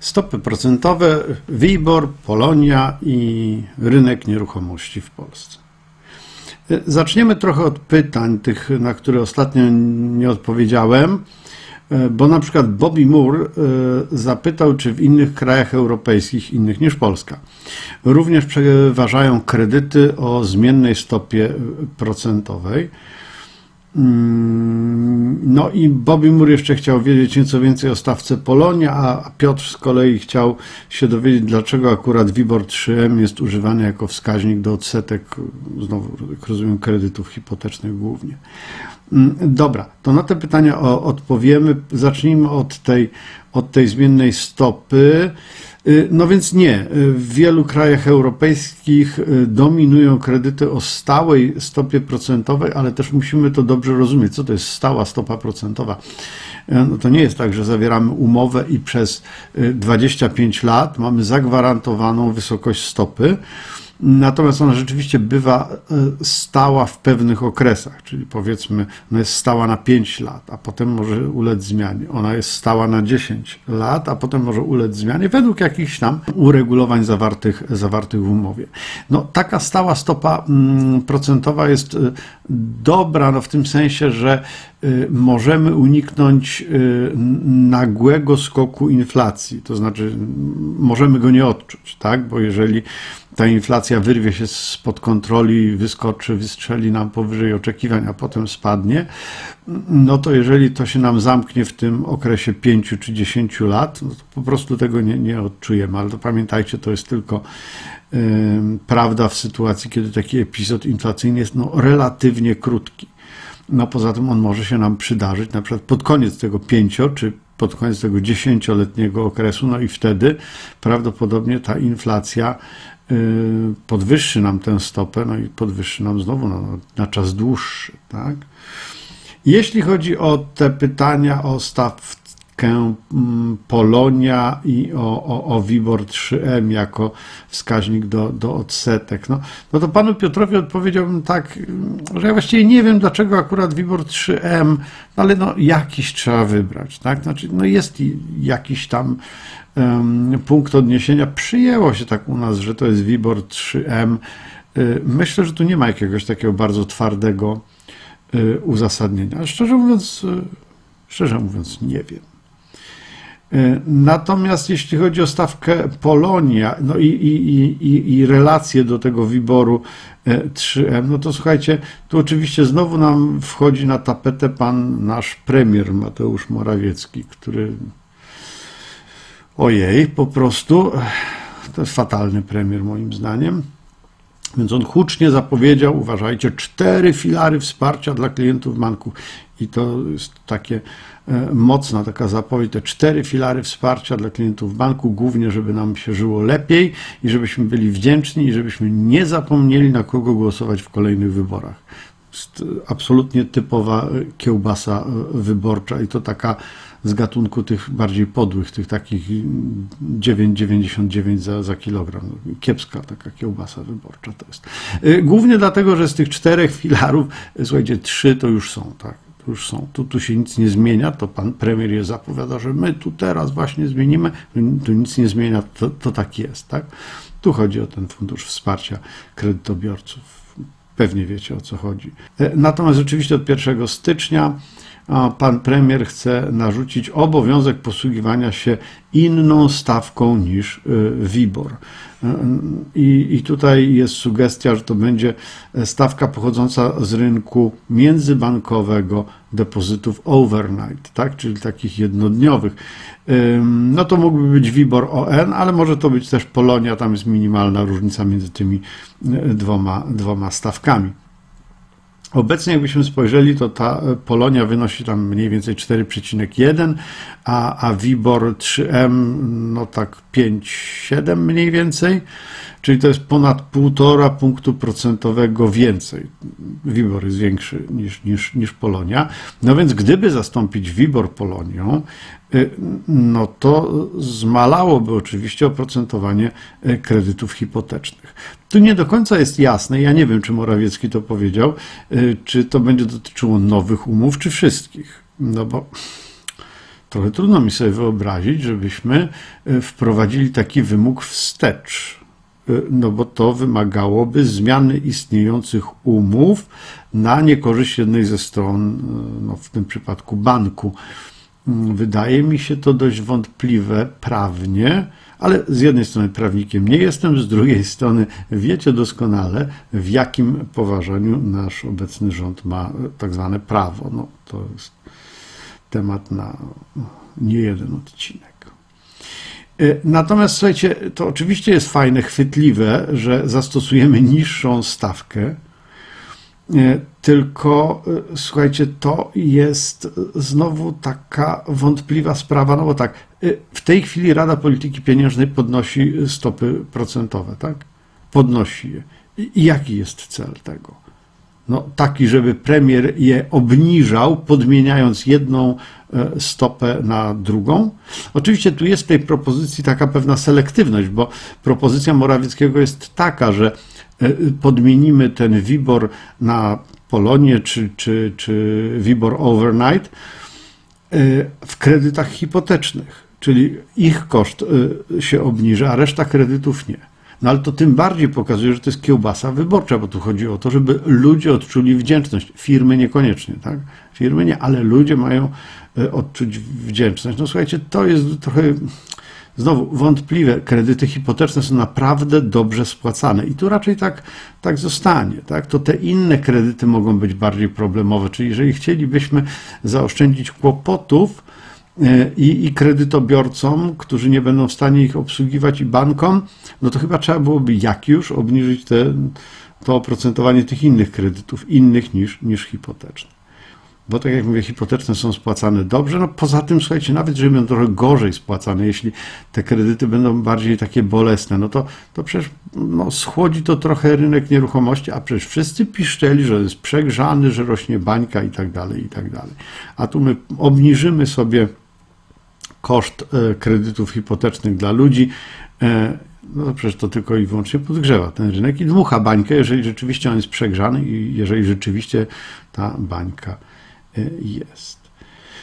Stopy procentowe, WIBOR, Polonia i rynek nieruchomości w Polsce. Zaczniemy trochę od pytań, tych, na które ostatnio nie odpowiedziałem, bo na przykład Bobby Moore e, zapytał, czy w innych krajach europejskich, innych niż Polska, również przeważają kredyty o zmiennej stopie procentowej. Mm, no i Bobby Moore jeszcze chciał wiedzieć nieco więcej o stawce Polonia, a Piotr z kolei chciał się dowiedzieć, dlaczego akurat WIBOR 3M jest używany jako wskaźnik do odsetek, znowu jak rozumiem, kredytów hipotecznych głównie. Mm, dobra, to na te pytania odpowiemy. Zacznijmy od tej, od tej zmiennej stopy. Y, no więc nie, y, w wielu krajach europejskich y, dominują kredyty o stałej stopie procentowej, ale też musimy to dobrze rozumieć, co to jest stała stopa procentowa. No to nie jest tak, że zawieramy umowę i przez 25 lat mamy zagwarantowaną wysokość stopy. Natomiast ona rzeczywiście bywa e, stała w pewnych okresach, czyli powiedzmy, ona jest stała na 5 lat, a potem może ulec zmianie. Ona jest stała na 10 lat, a potem może ulec zmianie według jakichś tam uregulowań zawartych, zawartych w umowie. No, taka stała stopa mm, procentowa jest e, dobra no, w tym sensie, że możemy uniknąć nagłego skoku inflacji, to znaczy możemy go nie odczuć, tak? bo jeżeli ta inflacja wyrwie się spod kontroli, wyskoczy, wystrzeli nam powyżej oczekiwań, a potem spadnie, no to jeżeli to się nam zamknie w tym okresie 5 czy 10 lat, no to po prostu tego nie, nie odczujemy. Ale to pamiętajcie, to jest tylko prawda w sytuacji, kiedy taki epizod inflacyjny jest no, relatywnie krótki. No poza tym on może się nam przydarzyć na przykład pod koniec tego 5 czy pod koniec tego dziesięcioletniego okresu, no i wtedy prawdopodobnie ta inflacja Y, podwyższy nam tę stopę, no i podwyższy nam znowu na, na czas dłuższy. Tak? Jeśli chodzi o te pytania o stawkę mm, Polonia i o, o, o WIBOR 3M jako wskaźnik do, do odsetek, no, no to panu Piotrowi odpowiedziałbym tak, że ja właściwie nie wiem, dlaczego akurat WIBOR 3M, ale no jakiś trzeba wybrać. Tak? Znaczy, no jest jakiś tam punkt odniesienia. Przyjęło się tak u nas, że to jest WIBOR 3M. Y, myślę, że tu nie ma jakiegoś takiego bardzo twardego y, uzasadnienia. Szczerze mówiąc, y, szczerze mówiąc, nie wiem. Natomiast jeśli chodzi o stawkę Polonia no i, i, i, i relacje do tego wyboru 3M, no to słuchajcie, tu oczywiście znowu nam wchodzi na tapetę pan nasz premier Mateusz Morawiecki, który ojej, po prostu to jest fatalny premier moim zdaniem. Więc on hucznie zapowiedział, uważajcie, cztery filary wsparcia dla klientów banków. I to jest takie e, mocna taka zapowiedź, te cztery filary wsparcia dla klientów banku, głównie, żeby nam się żyło lepiej i żebyśmy byli wdzięczni i żebyśmy nie zapomnieli, na kogo głosować w kolejnych wyborach. Jest absolutnie typowa e, kiełbasa e, wyborcza i to taka z gatunku tych bardziej podłych, tych takich 9,99 za, za kilogram. Kiepska taka kiełbasa wyborcza to jest. Y, głównie dlatego, że z tych czterech filarów, słuchajcie, trzy to już są, tak już są. Tu, tu się nic nie zmienia, to pan premier je zapowiada, że my tu teraz właśnie zmienimy, tu nic nie zmienia, to, to tak jest, tak? Tu chodzi o ten fundusz wsparcia kredytobiorców. Pewnie wiecie o co chodzi. Y, natomiast rzeczywiście od 1 stycznia pan premier chce narzucić obowiązek posługiwania się inną stawką niż y, WIBOR. Y, I, I tutaj jest sugestia, że to będzie stawka pochodząca z rynku międzybankowego depozytów overnight, tak? czyli takich jednodniowych. No to mógłby być WIBOR ON, ale może to być też Polonia, tam jest minimalna różnica między tymi y, dwoma, dwoma stawkami. Obecnie, jakbyśmy spojrzeli, to ta Polonia wynosi tam mniej więcej 4,1, a, a WIBOR 3M no tak 5,7 mniej więcej, czyli to jest ponad 1,5 punktu procentowego więcej. WIBOR jest większy niż, niż, niż Polonia. No więc gdyby zastąpić WIBOR Polonią, y, no to zmalałoby oczywiście oprocentowanie y, kredytów hipotecznych. Tu nie do końca jest jasne, ja nie wiem, czy Morawiecki to powiedział, y, czy to będzie dotyczyło nowych umów, czy wszystkich. No bo trochę trudno mi sobie wyobrazić, żebyśmy wprowadzili taki wymóg wstecz no bo to wymagałoby zmiany istniejących umów na niekorzyść jednej ze stron, no w tym przypadku banku. Wydaje mi się to dość wątpliwe prawnie, ale z jednej strony prawnikiem nie jestem, z drugiej strony wiecie doskonale, w jakim poważaniu nasz obecny rząd ma tak zwane prawo. No, to jest temat na nie jeden odcinek. Y, natomiast słuchajcie, to oczywiście jest fajne, chwytliwe, że zastosujemy niższą stawkę, y, tylko y, słuchajcie, to jest znowu taka wątpliwa sprawa, no bo tak, w tej chwili Rada Polityki Pieniężnej podnosi stopy procentowe, tak? Podnosi je. I jaki jest cel tego? No, taki, żeby premier je obniżał, podmieniając jedną e, stopę na drugą. Oczywiście tu jest w tej propozycji taka pewna selektywność, bo propozycja Morawieckiego jest taka, że e, podmienimy ten WIBOR na Polonię czy, czy, czy WIBOR overnight e, w kredytach hipotecznych, czyli ich koszt się obniża, a reszta kredytów nie. No ale to tym bardziej pokazuje, że to jest kiełbasa wyborcza, bo tu chodzi o to, żeby ludzie odczuli wdzięczność. Firmy niekoniecznie, tak? Firmy nie, ale ludzie mają e, odczuć wdzięczność. No słuchajcie, to jest trochę znowu wątpliwe. Kredyty hipoteczne są naprawdę dobrze spłacane i tu raczej tak, tak zostanie. Tak? To te inne kredyty mogą być bardziej problemowe, czyli jeżeli chcielibyśmy zaoszczędzić kłopotów, i, i kredytobiorcom, którzy nie będą w stanie ich obsługiwać, i bankom, no to chyba trzeba byłoby jak już obniżyć te, to oprocentowanie tych innych kredytów, innych niż, niż hipoteczne. Bo tak jak mówię, hipoteczne są spłacane dobrze. No poza tym, słuchajcie, nawet jeżeli będą trochę gorzej spłacane, jeśli te kredyty będą bardziej takie bolesne, no to, to przecież no, schłodzi to trochę rynek nieruchomości, a przecież wszyscy piszczeli, że jest przegrzany, że rośnie bańka i tak dalej, i tak dalej. A tu my obniżymy sobie koszt e, kredytów hipotecznych dla ludzi, e, no to przecież to tylko i wyłącznie podgrzewa ten rynek i dmucha bańkę, jeżeli rzeczywiście on jest przegrzany i jeżeli rzeczywiście ta bańka e, jest.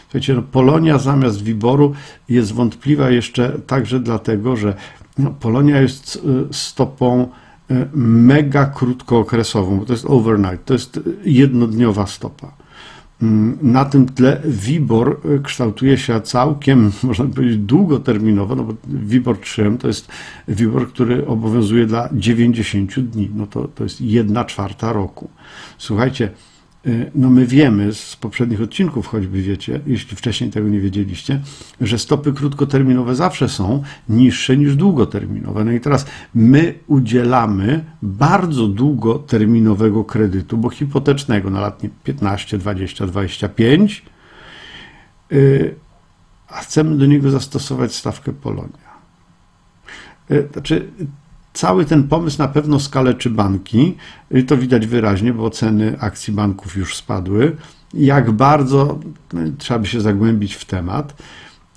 Słuchajcie, no Polonia zamiast Wiboru jest wątpliwa jeszcze także dlatego, że no, Polonia jest stopą mega krótkookresową, bo to jest overnight, to jest jednodniowa stopa. Na tym tle WIBOR e, kształtuje się całkiem, można powiedzieć, długoterminowo, no bo WIBOR 3 to jest WIBOR, który obowiązuje dla 90 dni, no to, to jest jedna czwarta roku. Słuchajcie, no my wiemy z poprzednich odcinków, choćby wiecie, jeśli wcześniej tego nie wiedzieliście, że stopy krótkoterminowe zawsze są niższe niż długoterminowe. No i teraz my udzielamy bardzo długoterminowego kredytu, bo hipotecznego na lat 15, 20, 25, a chcemy do niego zastosować stawkę Polonia. Y, znaczy, cały ten pomysł na pewno skaleczy banki. To widać wyraźnie, bo ceny akcji banków już spadły. Jak bardzo no, trzeba by się zagłębić w temat,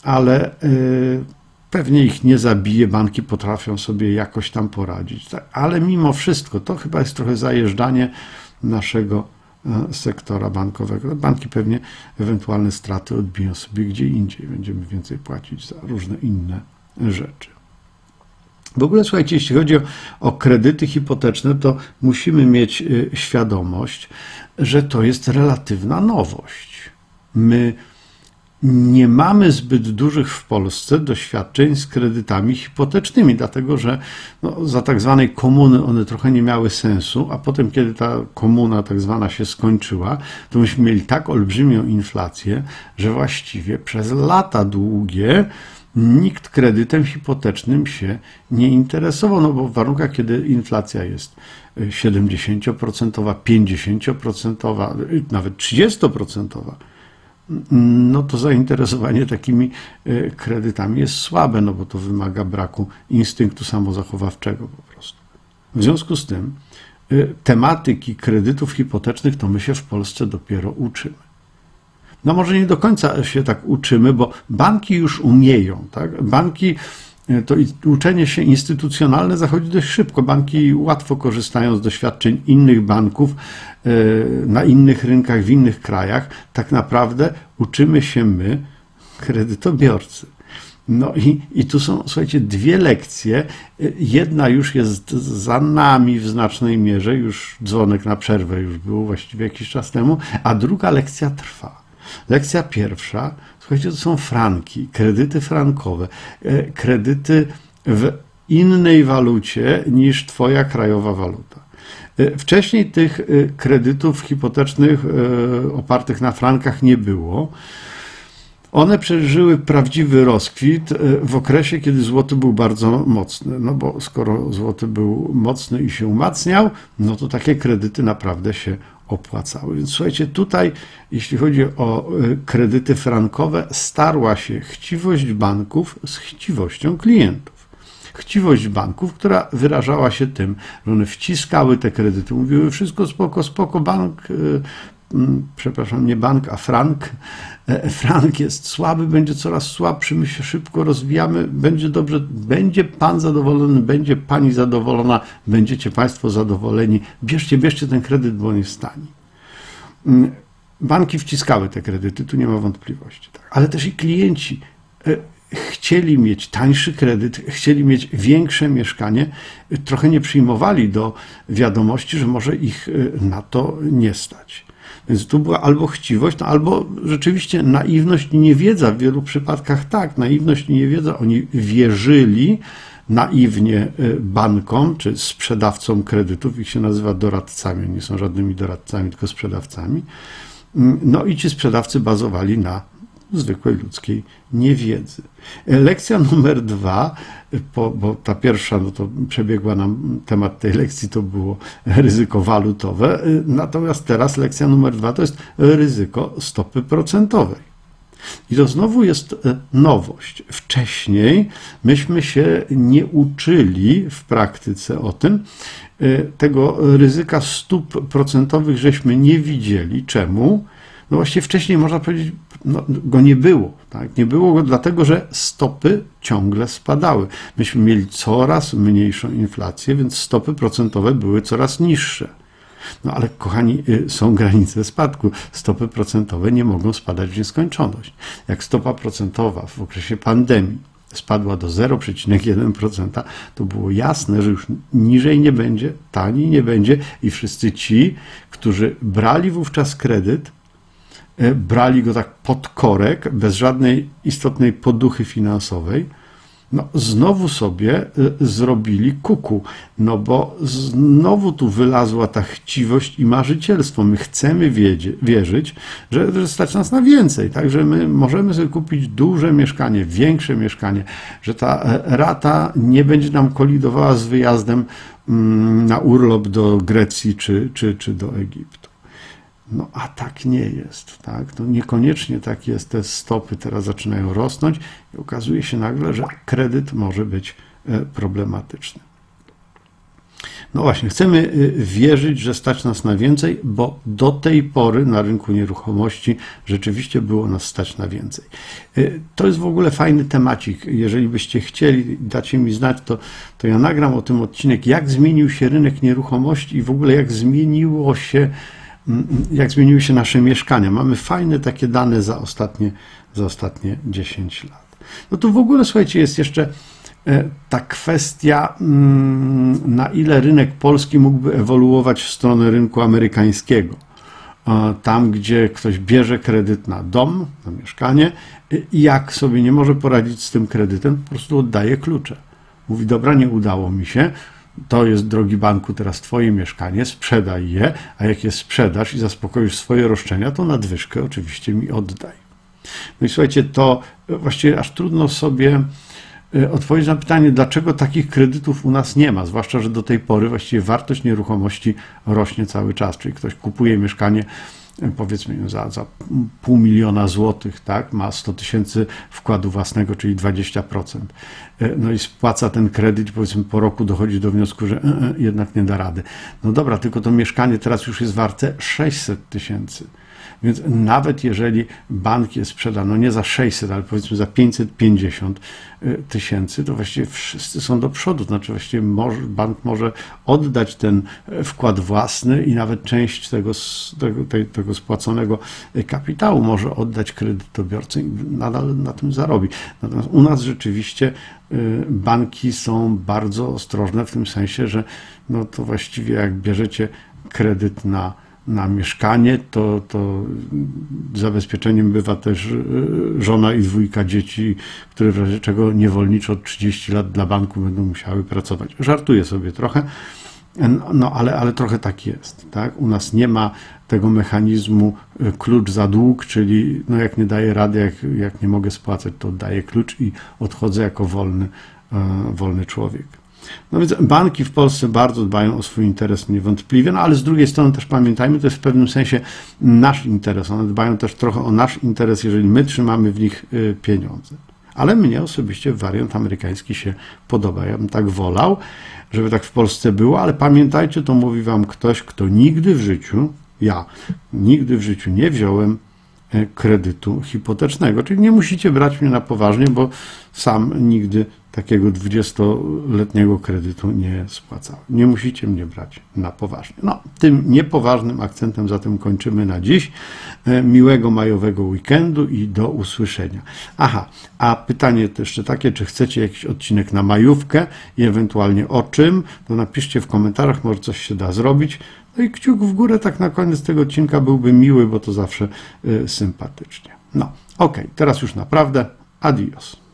ale y, pewnie ich nie zabije, banki potrafią sobie jakoś tam poradzić. Tak, ale mimo wszystko to chyba jest trochę zajeżdżanie naszego e, sektora bankowego. Banki pewnie ewentualne straty odbiją sobie gdzie indziej. Będziemy więcej płacić za różne inne rzeczy. W ogóle słuchajcie, jeśli chodzi o, o, kredyty hipoteczne, to musimy mieć y, świadomość, że to jest relatywna nowość. My nie mamy zbyt dużych w Polsce doświadczeń z kredytami hipotecznymi, dlatego że no, za tak zwanej komuny one trochę nie miały sensu, a potem, kiedy ta komuna tak zwana się skończyła, to myśmy mieli tak olbrzymią inflację, że właściwie przez lata długie nikt kredytem hipotecznym się nie interesował, no bo w warunkach, kiedy inflacja jest 70%, 50%, nawet 30%, no to zainteresowanie takimi e, kredytami jest słabe, no bo to wymaga braku instynktu samozachowawczego po prostu. W związku z tym e, tematyki kredytów hipotecznych to my się w Polsce dopiero uczymy. No może nie do końca się tak uczymy, bo banki już umieją. Tak? Banki, e, to uczenie się instytucjonalne zachodzi dość szybko. Banki łatwo korzystają z doświadczeń innych banków e, na innych rynkach, w innych krajach. Tak naprawdę uczymy się my kredytobiorcy. No i, i tu są, słuchajcie, dwie lekcje. Jedna już jest za nami w znacznej mierze, już dzwonek na przerwę już był właściwie jakiś czas temu, a druga lekcja trwa. Lekcja pierwsza, słuchajcie, to są franki, kredyty frankowe, e, kredyty w innej walucie niż Twoja krajowa waluta. E, wcześniej tych e, kredytów hipotecznych opartych na frankach nie było. One przeżyły prawdziwy rozkwit w okresie, kiedy złoty był bardzo mocny. No bo skoro złoty był mocny i się umacniał, no to takie kredyty naprawdę się opłacały. Więc słuchajcie, tutaj, jeśli chodzi o e, kredyty frankowe, starła się chciwość banków z chciwością klientów chciwość banków, która wyrażała się tym, że one wciskały te kredyty, mówiły wszystko spoko, spoko, bank Mm, przepraszam, nie bank, a frank. E, frank jest słaby, będzie coraz słabszy, my się szybko rozwijamy, będzie dobrze, będzie pan zadowolony, będzie pani zadowolona, będziecie państwo zadowoleni. Bierzcie, bierzcie ten kredyt, bo on jest tani. Mm, banki wciskały te kredyty, tu nie ma wątpliwości. Tak. Ale też i klienci e, chcieli mieć tańszy kredyt, chcieli mieć większe mieszkanie, trochę nie przyjmowali do wiadomości, że może ich e, na to nie stać. Więc tu była albo chciwość, no albo rzeczywiście naiwność i niewiedza. W wielu przypadkach tak, naiwność i niewiedza. Oni wierzyli naiwnie y, bankom czy sprzedawcom kredytów, ich się nazywa doradcami, nie są żadnymi doradcami, tylko sprzedawcami. Mm, no i ci sprzedawcy bazowali na zwykłej ludzkiej niewiedzy. Lekcja numer dwa, bo, ta pierwsza, no to przebiegła nam temat tej lekcji, to było ryzyko walutowe, natomiast teraz lekcja numer dwa to jest ryzyko stopy procentowej. I to znowu jest e, nowość. Wcześniej myśmy się nie uczyli w praktyce o tym. E, tego ryzyka stóp procentowych żeśmy nie widzieli. Czemu? No właśnie wcześniej można powiedzieć, no, go nie było. Tak? Nie było go dlatego, że stopy ciągle spadały. Myśmy mieli coraz mniejszą inflację, więc stopy procentowe były coraz niższe. No ale kochani, y, są granice spadku. Stopy procentowe nie mogą spadać w nieskończoność. Jak stopa procentowa w okresie pandemii spadła do 0,1%, to było jasne, że już niżej nie będzie, taniej nie będzie i wszyscy ci, którzy brali wówczas kredyt, brali go tak pod korek, bez żadnej istotnej poduchy finansowej, no znowu sobie e, zrobili kuku, no bo znowu tu wylazła ta chciwość i marzycielstwo. My chcemy wiedzie, wierzyć, że, że stać nas na więcej, tak, że my możemy sobie kupić duże mieszkanie, większe mieszkanie, że ta e, rata nie będzie nam kolidowała z wyjazdem mm, na urlop do Grecji czy, czy, czy do Egiptu. No a tak nie jest, tak? To niekoniecznie tak jest, te stopy teraz zaczynają rosnąć i okazuje się nagle, że kredyt może być e, problematyczny. No właśnie, chcemy e, wierzyć, że stać nas na więcej, bo do tej pory na rynku nieruchomości rzeczywiście było nas stać na więcej. E, to jest w ogóle fajny temacik. Jeżeli byście chcieli, dacie mi znać, to, to ja nagram o tym odcinek, jak zmienił się rynek nieruchomości i w ogóle jak zmieniło się jak zmieniły się nasze mieszkania. Mamy fajne takie dane za ostatnie, za ostatnie 10 lat. No tu w ogóle, słuchajcie, jest jeszcze e, ta kwestia, mm, na ile rynek polski mógłby ewoluować w stronę rynku amerykańskiego. Tam, gdzie ktoś bierze kredyt na dom, na mieszkanie i jak sobie nie może poradzić z tym kredytem, po prostu oddaje klucze. Mówi, dobra, nie udało mi się, to jest, drogi banku, teraz Twoje mieszkanie, sprzedaj je, a jak je sprzedasz i zaspokoisz swoje roszczenia, to nadwyżkę oczywiście mi oddaj. No i słuchajcie, to właściwie aż trudno sobie e, odpowiedzieć na pytanie, dlaczego takich kredytów u nas nie ma, zwłaszcza, że do tej pory właściwie wartość nieruchomości rośnie cały czas, czyli ktoś kupuje mieszkanie powiedzmy za, za pół miliona złotych, tak, ma 100 tysięcy wkładu własnego, czyli 20%. E, no i spłaca ten kredyt, powiedzmy po roku dochodzi do wniosku, że e, e, jednak nie da rady. No dobra, tylko to mieszkanie teraz już jest warte 600 tysięcy. Więc nawet jeżeli bank je sprzeda, no nie za 600, ale powiedzmy za 550 y, tysięcy, to właściwie wszyscy są do przodu. Znaczy właściwie bank może oddać ten e, wkład własny i nawet część tego, tego, tego spłaconego kapitału może oddać kredytobiorcy i nadal na tym zarobi. Natomiast u nas rzeczywiście y, banki są bardzo ostrożne w tym sensie, że no to właściwie jak bierzecie kredyt na na mieszkanie, to, to zabezpieczeniem bywa też y, żona i dwójka dzieci, które w razie czego niewolniczo 30 lat dla banku będą musiały pracować. Żartuję sobie trochę, no ale, ale trochę tak jest. Tak? U nas nie ma tego mechanizmu y, klucz za dług, czyli no jak nie daję rady, jak, jak nie mogę spłacać, to daję klucz i odchodzę jako wolny, e, wolny człowiek. No więc banki w Polsce bardzo dbają o swój interes niewątpliwie, no ale z drugiej strony też pamiętajmy, to jest w pewnym sensie nasz interes. One dbają też trochę o nasz interes, jeżeli my trzymamy w nich y, pieniądze. Ale mnie osobiście wariant amerykański się podoba. Ja bym tak wolał, żeby tak w Polsce było, ale pamiętajcie, to mówi wam ktoś, kto nigdy w życiu, ja nigdy w życiu nie wziąłem e, kredytu hipotecznego. Czyli nie musicie brać mnie na poważnie, bo sam nigdy takiego 20-letniego kredytu nie spłacałem. Nie musicie mnie brać na poważnie. No, tym niepoważnym akcentem zatem kończymy na dziś. E, miłego majowego weekendu i do usłyszenia. Aha, a pytanie to jeszcze takie, czy chcecie jakiś odcinek na majówkę i ewentualnie o czym, to napiszcie w komentarzach, może coś się da zrobić. No i kciuk w górę tak na koniec tego odcinka byłby miły, bo to zawsze y, sympatycznie. No, ok, teraz już naprawdę adios.